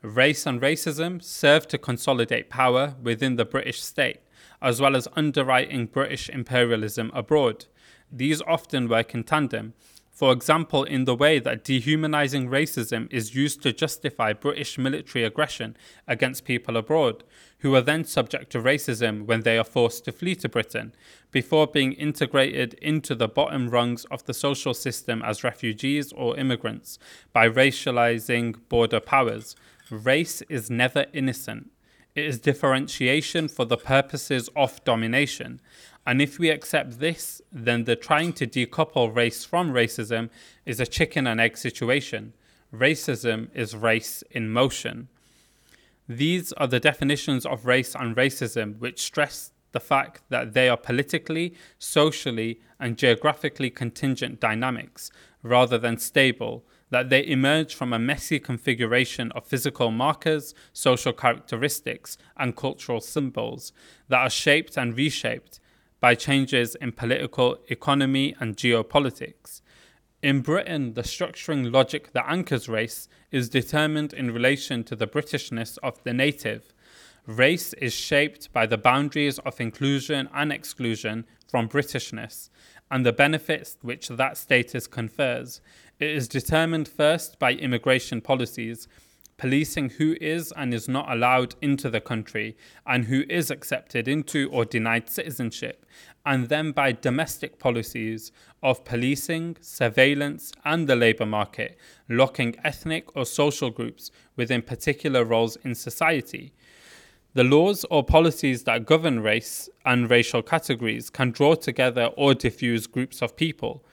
Race and racism serve to consolidate power within the British state, as well as underwriting British imperialism abroad. These often work in tandem. For example, in the way that dehumanizing racism is used to justify British military aggression against people abroad, who are then subject to racism when they are forced to flee to Britain, before being integrated into the bottom rungs of the social system as refugees or immigrants by racializing border powers. Race is never innocent. It is differentiation for the purposes of domination. And if we accept this, then the trying to decouple race from racism is a chicken and egg situation. Racism is race in motion. These are the definitions of race and racism which stress the fact that they are politically, socially, and geographically contingent dynamics rather than stable, that they emerge from a messy configuration of physical markers, social characteristics, and cultural symbols that are shaped and reshaped by changes in political economy and geopolitics. In Britain, the structuring logic that anchors race is determined in relation to the Britishness of the native. Race is shaped by the boundaries of inclusion and exclusion from Britishness and the benefits which that status confers. It is determined first by immigration policies policing who is and is not allowed into the country and who is accepted into or denied citizenship, and then by domestic policies of policing, surveillance, and the labour market, locking ethnic or social groups within particular roles in society. The laws or policies that govern race and racial categories can draw together or diffuse groups of people.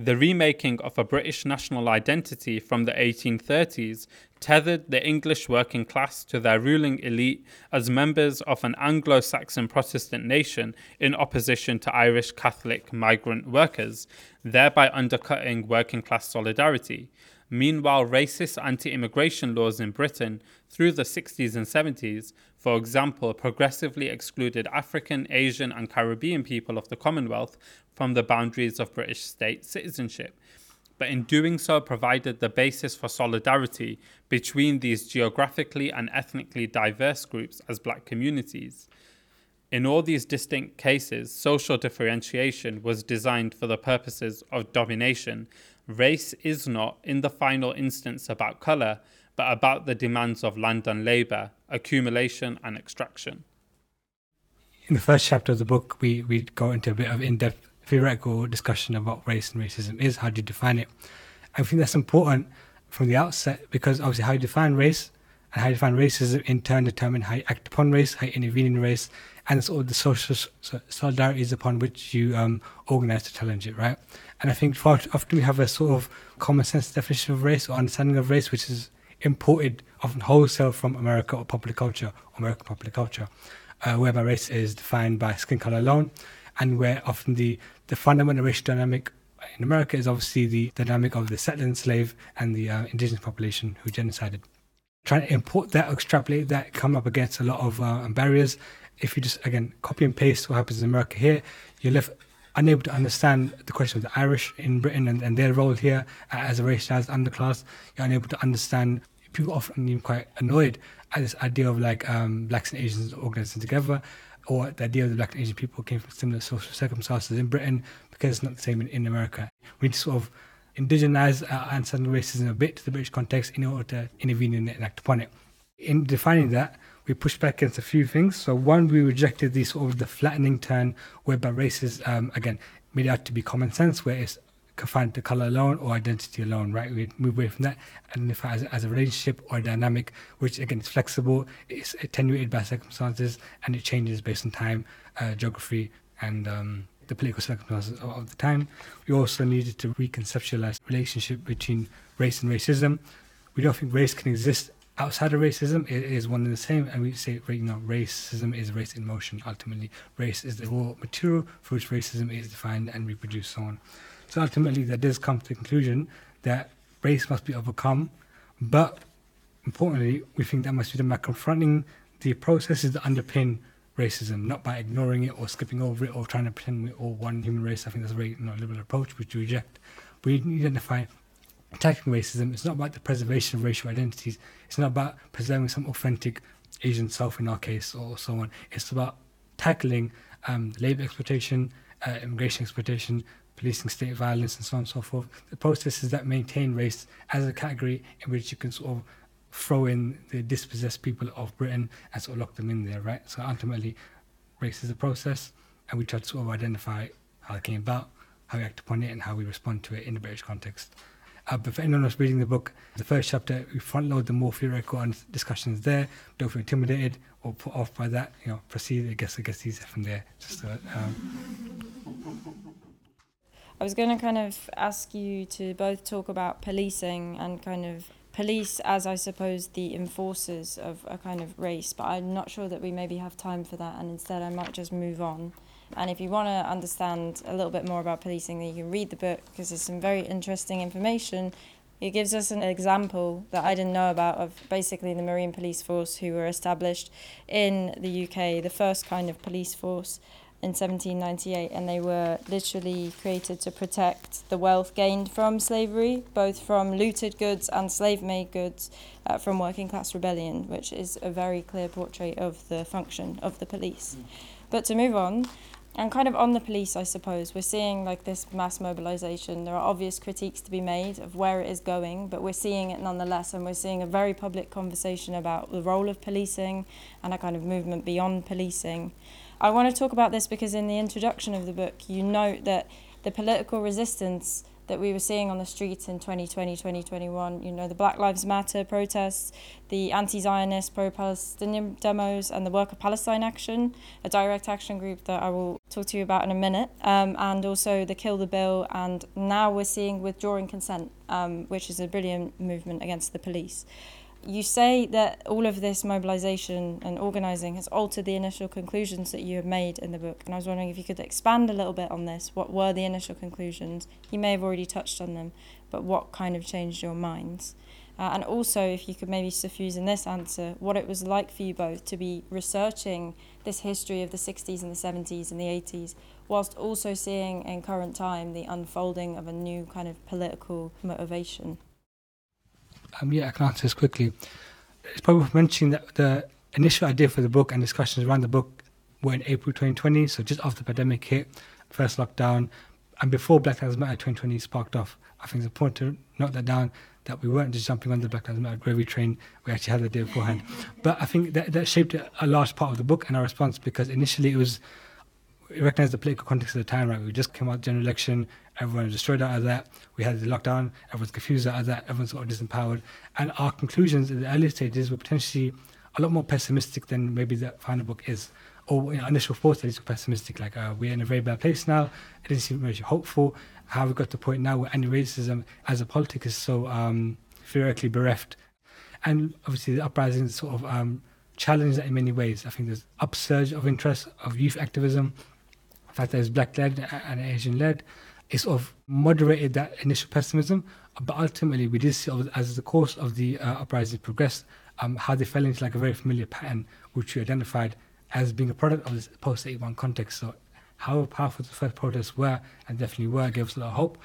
The remaking of a British national identity from the 1830s tethered the English working class to their ruling elite as members of an Anglo Saxon Protestant nation in opposition to Irish Catholic migrant workers, thereby undercutting working class solidarity. Meanwhile, racist anti immigration laws in Britain through the 60s and 70s, for example, progressively excluded African, Asian, and Caribbean people of the Commonwealth from the boundaries of British state citizenship, but in doing so provided the basis for solidarity between these geographically and ethnically diverse groups as black communities. In all these distinct cases, social differentiation was designed for the purposes of domination Race is not, in the final instance, about colour, but about the demands of land and labour, accumulation and extraction. In the first chapter of the book, we, we go into a bit of in depth theoretical discussion about what race and racism is, how do you define it. I think that's important from the outset because obviously, how you define race and how you define racism in turn determine how you act upon race, how you intervene in race, and it's all the social solidarities upon which you um, organize to challenge it, right? And I think often we have a sort of common sense definition of race or understanding of race, which is imported often wholesale from America or popular culture, American popular culture, uh, whereby race is defined by skin color alone, and where often the, the fundamental racial dynamic in America is obviously the dynamic of the settler and slave and the uh, indigenous population who genocided. Trying to import that, extrapolate that, come up against a lot of uh, barriers. If you just, again, copy and paste what happens in America here, you're left unable to understand the question of the Irish in Britain and, and their role here as a racialized underclass. You're unable to understand. People often even quite annoyed at this idea of like um, blacks and Asians organizing together, or the idea of the black and Asian people came from similar social circumstances in Britain because it's not the same in, in America. We need to sort of indigenize our understanding racism a bit to the British context in order to intervene and act upon it. In defining that, we pushed back against a few things. So one, we rejected the sort of the flattening turn whereby races, um, again, made out to be common sense, where it's confined to color alone or identity alone, right? We move away from that, identify as, as a relationship or a dynamic, which again is flexible, it's attenuated by circumstances, and it changes based on time, uh, geography, and um, the political circumstances of, the time. We also needed to reconceptualize relationship between race and racism. We don't think race can exist outside of racism it is one and the same and we say you know racism is race in motion ultimately. Race is the raw material for which racism is defined and reproduced so on. So ultimately that does come to the conclusion that race must be overcome but importantly we think that must be done by confronting the processes that underpin racism not by ignoring it or skipping over it or trying to pretend we're all one human race. I think that's a very you know, liberal approach which we reject. We need to identify attacking racism. It's not about the preservation of racial identities. It's not about preserving some authentic Asian self in our case or so on. It's about tackling um, labor exploitation, uh, immigration exploitation, policing state violence and so on and so forth. The processes that maintain race as a category in which you can sort of throw in the dispossessed people of Britain and sort of lock them in there, right? So ultimately, race is a process, and we try to sort of identify how it came about, how we act upon it, and how we respond to it in the British context. Uh, but for anyone who's reading the book, the first chapter, we front load the Morphe record and discussions there. Don't feel intimidated or put off by that. You know, proceed. I guess I guess easier from there. Just uh, um. I was going to kind of ask you to both talk about policing and kind of police as I suppose the enforcers of a kind of race, but I'm not sure that we maybe have time for that, and instead I might just move on. And if you want to understand a little bit more about policing, then you can read the book because there's some very interesting information. It gives us an example that I didn't know about of basically the Marine Police Force, who were established in the UK, the first kind of police force in 1798, and they were literally created to protect the wealth gained from slavery, both from looted goods and slave made goods uh, from working class rebellion, which is a very clear portrait of the function of the police. But to move on, and kind of on the police, I suppose, we're seeing like this mass mobilization. There are obvious critiques to be made of where it is going, but we're seeing it nonetheless, and we're seeing a very public conversation about the role of policing and a kind of movement beyond policing. I want to talk about this because in the introduction of the book, you note that the political resistance that we were seeing on the streets in 2020, 2021, you know, the Black Lives Matter protests, the anti Zionist pro Palestinian demos, and the Work of Palestine Action, a direct action group that I will talk to you about in a minute, um, and also the Kill the Bill, and now we're seeing withdrawing consent, um, which is a brilliant movement against the police. You say that all of this mobilization and organizing has altered the initial conclusions that you have made in the book. And I was wondering if you could expand a little bit on this. What were the initial conclusions? You may have already touched on them, but what kind of changed your minds? Uh, and also, if you could maybe suffuse in this answer what it was like for you both to be researching this history of the 60s and the 70s and the 80s, whilst also seeing in current time the unfolding of a new kind of political motivation. Um, yeah, I can answer this quickly. It's probably worth mentioning that the initial idea for the book and discussions around the book were in April 2020, so just after the pandemic hit, first lockdown, and before Black Lives Matter 2020 sparked off. I think it's important to note that down that we weren't just jumping on the Black Lives Matter gravy train. We actually had the day beforehand. But I think that, that shaped a large part of the book and our response because initially it was we recognise the political context of the time, right? We just came out general election, everyone was destroyed out of that. We had the lockdown, everyone's confused out of that, everyone's sort of disempowered. And our conclusions in the early stages were potentially a lot more pessimistic than maybe the final book is. Or you know, initial thoughts that is pessimistic, like uh, we're in a very bad place now. It didn't seem very hopeful. How we got to the point now where anti-racism as a politic is so um, theoretically bereft. And obviously the uprising sort of um, challenged that in many ways. I think there's upsurge of interest of youth activism, that it's black led and Asian led, it sort of moderated that initial pessimism. But ultimately, we did see as the course of the uh, uprising progressed, um, how they fell into like a very familiar pattern, which we identified as being a product of this post 81 context. So, how powerful the first protests were, and definitely were, gave us a lot of hope.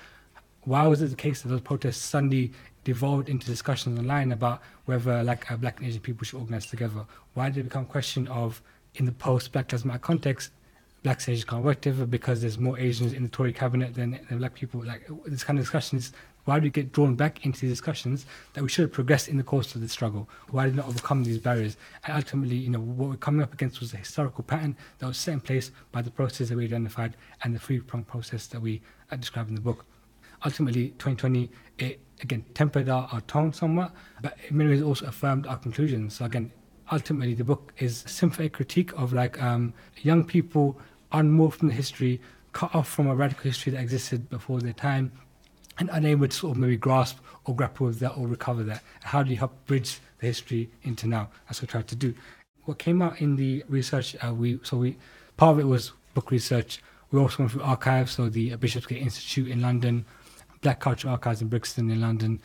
Why was it the case that those protests suddenly devolved into discussions online about whether like uh, black and Asian people should organize together? Why did it become a question of, in the post Black Lives Matter context, black Asians can't work together because there's more Asians in the Tory cabinet than, than black people. Like this kind of discussions, why do we get drawn back into these discussions that we should have progressed in the course of the struggle? Why did not overcome these barriers? And ultimately, you know, what we're coming up against was a historical pattern that was set in place by the process that we identified and the three-pronged process that we uh, described in the book. Ultimately, 2020, it again tempered our, our tone somewhat, but in many ways also affirmed our conclusions. So again, ultimately, the book is a sympathetic critique of like um, young people unmoved from the history, cut off from a radical history that existed before their time, and unable to sort of maybe grasp or grapple with that or recover that. How do you help bridge the history into now? That's what I tried to do. What came out in the research, uh, we so we part of it was book research. We also went through archives, so the Bishopsgate Institute in London, Black Cultural Archives in Brixton in London,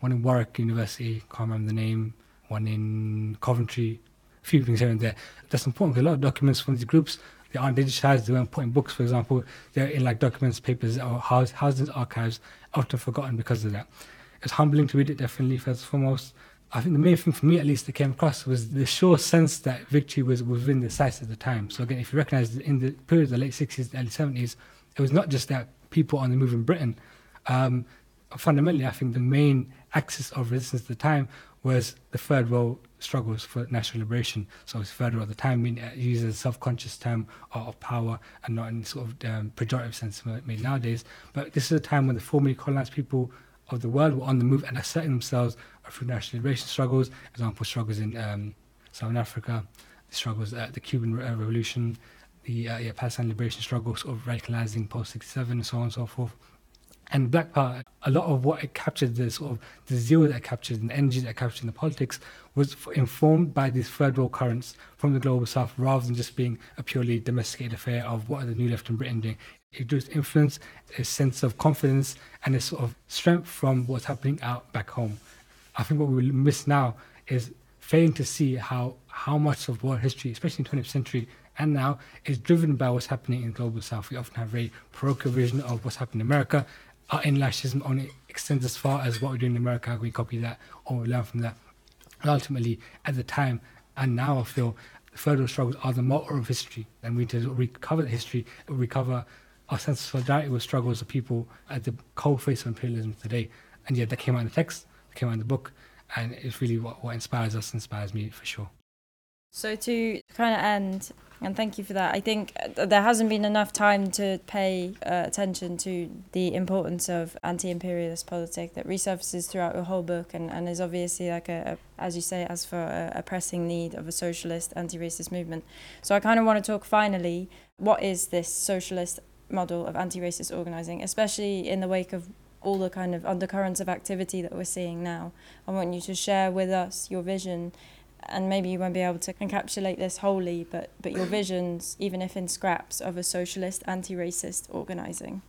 one in Warwick University, can't remember the name, one in Coventry, a few things here and there. That's important because a lot of documents from these groups they aren't digitized. They weren't put in books, for example. They're in like documents, papers, or house, houses, archives, often forgotten because of that. It's humbling to read it, definitely, first and foremost. I think the main thing for me, at least, that came across was the sure sense that victory was within the sights at the time. So again, if you recognize in the period of the late 60s, early 70s, it was not just that people on the move in Britain. Um, fundamentally, I think the main axis of resistance at the time was the third world struggles for national liberation. So it's world at the time, I mean, uh, used as a self-conscious term of, power and not in sort of um, pejorative sense made nowadays. But this is a time when the formerly colonized people of the world were on the move and asserting themselves through national liberation struggles, example struggles in um, Southern Africa, the struggles at the Cuban Re- Revolution, the uh, yeah, Palestine liberation struggles sort of radicalizing post 67 and so on and so forth. And Black Power, a lot of what it captured, the sort of the zeal that it captured and the energy that it captured in the politics was informed by these third world currents from the global south rather than just being a purely domesticated affair of what are the new left in Britain doing. It gives influence, a sense of confidence, and a sort of strength from what's happening out back home. I think what we miss now is failing to see how, how much of world history, especially in the 20th century and now, is driven by what's happening in global south. We often have a very parochial vision of what's happening in America our inlashism only extends as far as what we're doing in America. We copy that or we learn from that. And ultimately, at the time and now, I feel the federal struggles are the motor of history, and we need to recover the history, recover our sense of solidarity with struggles of people at the cold face of imperialism today. And yet, that came out in the text, that came out in the book, and it's really what, what inspires us, inspires me for sure. So to kind of end, and thank you for that. I think there hasn't been enough time to pay uh, attention to the importance of anti-imperialist politics that resurfaces throughout your whole book, and, and is obviously like a, a as you say, as for a, a pressing need of a socialist anti-racist movement. So I kind of want to talk finally, what is this socialist model of anti-racist organizing, especially in the wake of all the kind of undercurrents of activity that we're seeing now. I want you to share with us your vision and maybe you won't be able to encapsulate this wholly, but, but your visions, even if in scraps, of a socialist, anti racist organising.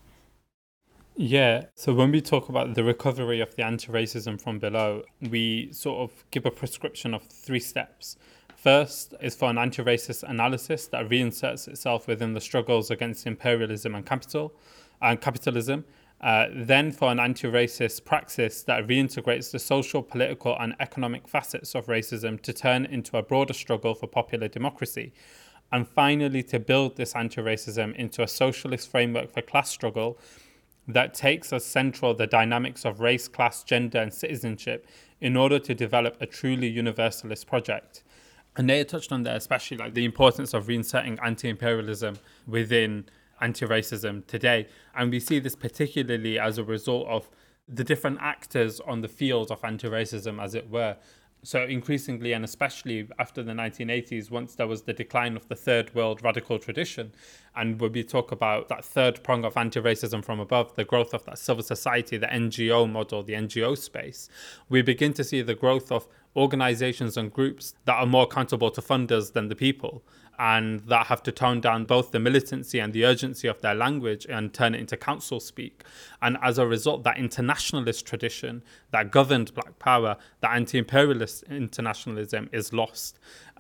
Yeah, so when we talk about the recovery of the anti racism from below, we sort of give a prescription of three steps. First is for an anti racist analysis that reinserts itself within the struggles against imperialism and capital and capitalism, uh, then for an anti-racist praxis that reintegrates the social, political and economic facets of racism to turn into a broader struggle for popular democracy. And finally, to build this anti-racism into a socialist framework for class struggle that takes as central the dynamics of race, class, gender and citizenship in order to develop a truly universalist project. And they touched on there, especially like the importance of reinserting anti-imperialism within anti racism today. And we see this particularly as a result of the different actors on the field of anti racism, as it were. So, increasingly, and especially after the 1980s, once there was the decline of the third world radical tradition, and when we talk about that third prong of anti racism from above, the growth of that civil society, the NGO model, the NGO space, we begin to see the growth of organizations and groups that are more accountable to funders than the people and that have to tone down both the militancy and the urgency of their language and turn it into council speak. And as a result, that internationalist tradition that governed Black Power, that anti imperialist internationalism, is lost.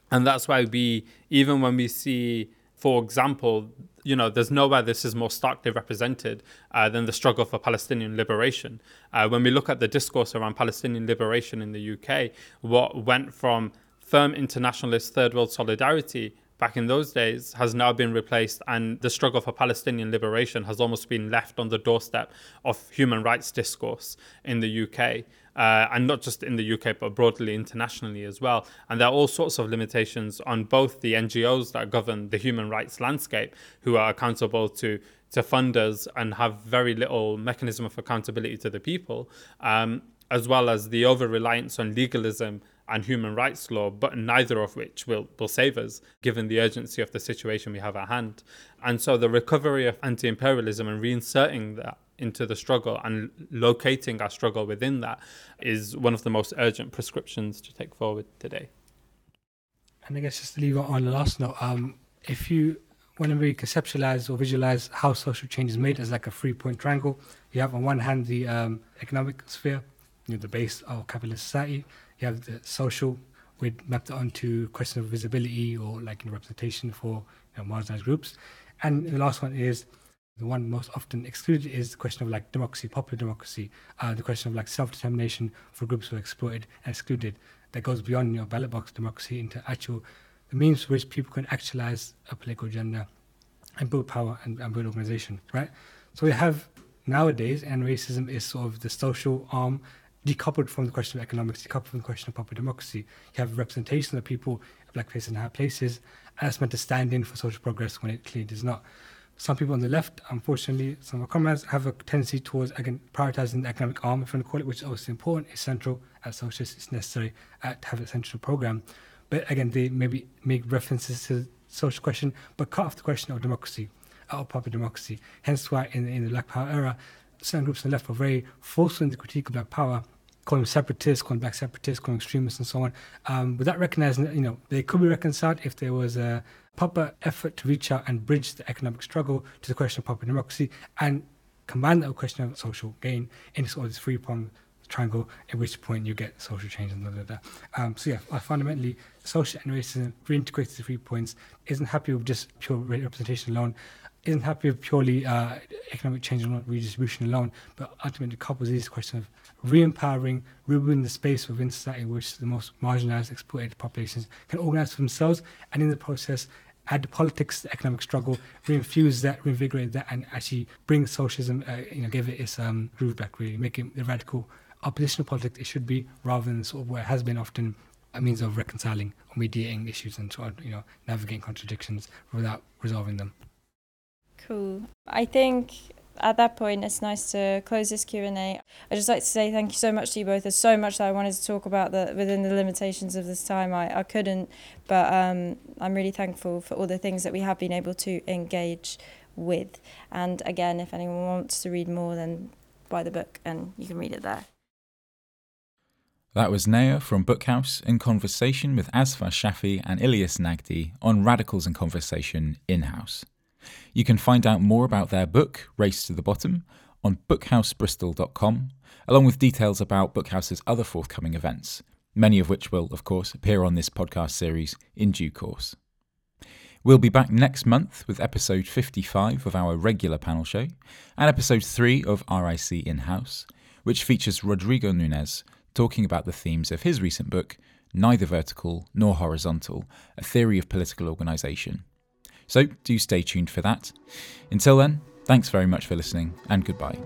And that's why we, even when we see, for example, you know, there's nowhere this is more starkly represented uh, than the struggle for Palestinian liberation. Uh, when we look at the discourse around Palestinian liberation in the UK, what went from firm internationalist third world solidarity back in those days has now been replaced, and the struggle for Palestinian liberation has almost been left on the doorstep of human rights discourse in the UK. Uh, and not just in the UK, but broadly internationally as well. And there are all sorts of limitations on both the NGOs that govern the human rights landscape, who are accountable to to funders and have very little mechanism of accountability to the people, um, as well as the over reliance on legalism and human rights law, but neither of which will, will save us given the urgency of the situation we have at hand. And so the recovery of anti imperialism and reinserting that into the struggle and locating our struggle within that is one of the most urgent prescriptions to take forward today. And I guess just to leave on the last note, um, if you want to conceptualize or visualize how social change is made as like a three point triangle, you have on one hand the um, economic sphere, you know, the base of capitalist society you have the social, we'd mapped it onto question of visibility or like in representation for you know, marginalized groups. And the last one is the one most often excluded is the question of like democracy, popular democracy, uh, the question of like self-determination for groups who are exploited and excluded that goes beyond your ballot box democracy into actual the means which people can actualize a political agenda and build power and, and build organization, right? So we have nowadays, and racism is sort of the social arm decoupled from the question of economics, decoupled from the question of popular democracy. You have representation of people, black places and high places, and meant to stand in for social progress when it clearly does not. Some people on the left, unfortunately, some of our comrades have a tendency towards again prioritizing the economic arm, if you want to call it, which is obviously important, it's central as socialists, it's necessary uh, to have a central program. But again, they maybe make references to the social question, but cut off the question of democracy, of popular democracy. Hence why in, in the Black Power era, certain groups on the left were very forceful in the critique of black power, calling them separatists, calling black separatists, calling extremists, and so on, um, without recognizing that you know they could be reconciled if there was a proper effort to reach out and bridge the economic struggle to the question of popular democracy and combine that with the question of social gain in sort of this three pronged triangle, at which point you get social change and blah, blah, blah. Um, so yeah, fundamentally, social and racism reintegrates the three points, isn't happy with just pure representation alone, isn't happy with purely uh, economic change and not redistribution alone, but ultimately couples these question of re-empowering, rebuilding the space within society which the most marginalized, exploited populations can organize for themselves, and in the process, add the politics, the economic struggle, reinfuse that, reinvigorate that, and actually bring socialism, uh, you know, give it its um, groove back, really, make it the radical oppositional politics it should be, rather than sort of where it has been often a means of reconciling or mediating issues and sort of, you know, navigating contradictions without resolving them. Cool. I think at that point it's nice to close this q&a i'd just like to say thank you so much to you both. There's so much that i wanted to talk about that within the limitations of this time. I, I couldn't but um, i'm really thankful for all the things that we have been able to engage with. And again if anyone wants to read more then buy the book and you can read it there. That was Naya from Bookhaus in conversation with Azfar Shafi and Ilyas Nagdee on Radicals in Conversation in house. You can find out more about their book, Race to the Bottom, on bookhausbristol.com, along with details about Bookhaus's other forthcoming events, many of which will, of course, appear on this podcast series in due course. We'll be back next month with episode 55 of our regular panel show and episode 3 of RIC In House, which features Rodrigo Nunes talking about the themes of his recent book, Neither Vertical Nor Horizontal A Theory of Political Organisation. So do stay tuned for that. Until then, thanks very much for listening and goodbye.